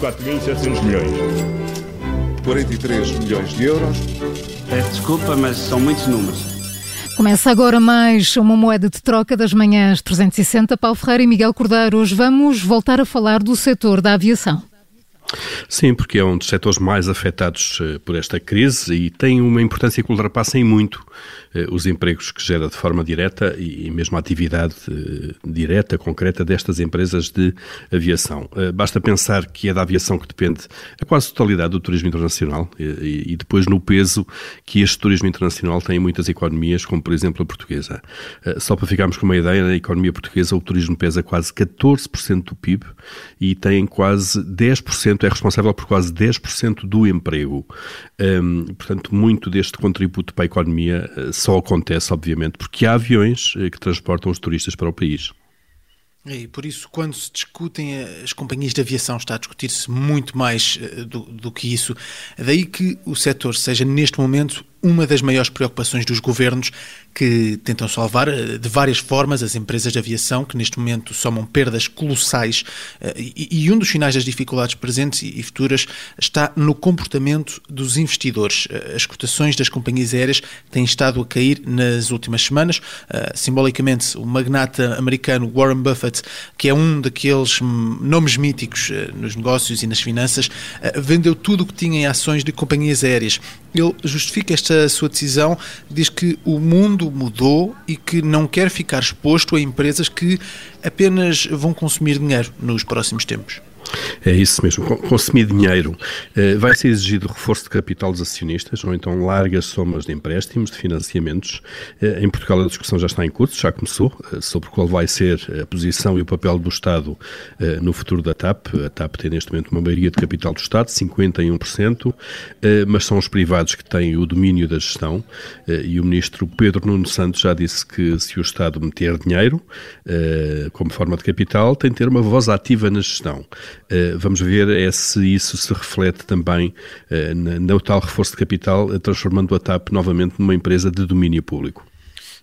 4.700 milhões. 43 milhões de euros. Peço desculpa, mas são muitos números. Começa agora mais uma moeda de troca das manhãs 360. Paulo Ferreira e Miguel Cordeiro. Hoje vamos voltar a falar do setor da aviação. Sim, porque é um dos setores mais afetados uh, por esta crise e tem uma importância que ultrapassa em muito uh, os empregos que gera de forma direta e, mesmo a atividade uh, direta, concreta destas empresas de aviação. basta pensar que é da aviação que depende a quase totalidade do turismo internacional e, depois no peso que este turismo internacional tem em muitas economias, como por exemplo a portuguesa. só para ficarmos com uma ideia, na economia portuguesa o turismo pesa quase 14% do PIB e tem quase 10% é responsável por quase 10% do emprego. Um, portanto, muito deste contributo para a economia uh, só acontece, obviamente, porque há aviões uh, que transportam os turistas para o país. E por isso, quando se discutem as companhias de aviação, está a discutir-se muito mais do, do, que isso. Daí que o setor seja, neste momento, uma das maiores preocupações dos governos que tentam salvar eh, de várias formas as empresas de aviação, que neste momento somam perdas colossais. Eh, e um dos sinais das dificuldades presentes e futuras está no comportamento dos investidores. Eh, as cotações das companhias aéreas têm estado a cair nas últimas semanas. Simbolicamente, o magnata americano Warren Buffett, que é um daqueles hum, nomes míticos nos negócios e nas finanças, vendeu tudo o que tinha em ações de companhias aéreas. Ele justifica esta sua decisão, diz que o mundo mudou e que não quer ficar exposto a empresas que apenas vão consumir dinheiro nos próximos tempos. É isso mesmo. Consumir dinheiro. Eh, vai ser exigido reforço de capital dos acionistas ou então largas somas de empréstimos, de financiamentos. Eh, em Portugal a discussão já está em curso, já começou, eh, sobre qual vai ser a posição e o papel do Estado no futuro da TAP. A TAP tem neste momento uma maioria de capital do Estado, 51%, mas são os privados que têm o domínio da gestão e o ministro Pedro Nuno Santos já disse que se o Estado meter dinheiro como forma de capital, tem de ter uma voz ativa na gestão. Eh, vamos ver é se isso se reflete também eh, no tal reforço de capital, eh, transformando a TAP novamente numa empresa de domínio público.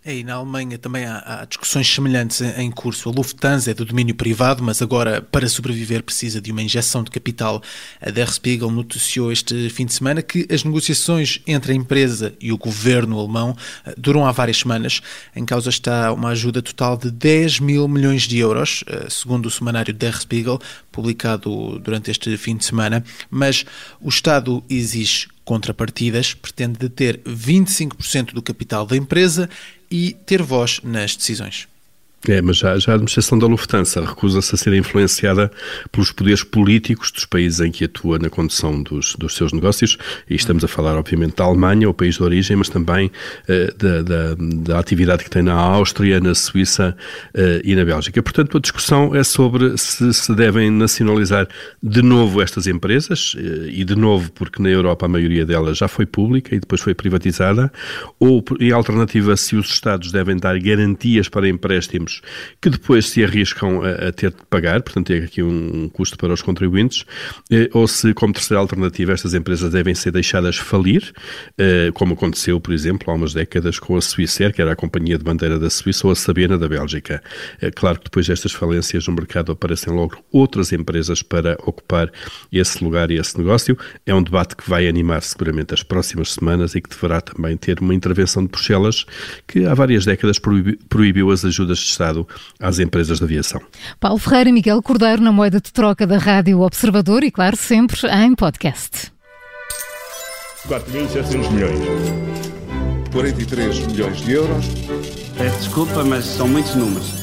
É, e na Alemanha também há, há, discussões semelhantes em curso. A Lufthansa é do domínio privado, mas agora, para sobreviver, precisa de uma injeção de capital. A Der Spiegel noticiou este fim de semana que as negociações entre a empresa e o governo alemão eh, duram há várias semanas. Em causa está uma ajuda total de 10 mil milhões de euros, eh, segundo o semanário Der Spiegel, publicado durante este fim de semana. Mas o Estado exige contrapartidas, pretende ter 25% do capital da empresa e ter voz nas decisões. É, mas já, já a administração da Lufthansa recusa-se a ser influenciada pelos poderes políticos dos países em que atua na condução dos, dos seus negócios, e estamos a falar, obviamente, da Alemanha, o país de origem, mas também uh, da, da, da, atividade que tem na Áustria, na Suíça uh, e na Bélgica. Portanto, a discussão é sobre se se devem nacionalizar de novo estas empresas, uh, e de novo porque na Europa a maioria delas já foi pública e depois foi privatizada, ou, em alternativa, se os Estados devem dar garantias para empréstimos que depois se arriscam a, a ter de pagar, portanto, tem aqui um, custo para os contribuintes, eh, ou se, como terceira alternativa, estas empresas devem ser deixadas falir, eh, como aconteceu, por exemplo, há umas décadas com a Swissair, que era a companhia de bandeira da Suíça, ou a Sabena da Bélgica. É claro que depois destas falências no mercado aparecem logo outras empresas para ocupar esse lugar e esse negócio. É um debate que vai animar seguramente as próximas semanas e que deverá também ter uma intervenção de Bruxelas, que há várias décadas proibiu as ajudas de Estado Estado às empresas de aviação. Paulo Ferreira e Miguel Cordeiro na moeda de troca da Rádio Observador e, claro, sempre em podcast. 4.700 milhões. 43 milhões de euros. Peço desculpa, mas são muitos números.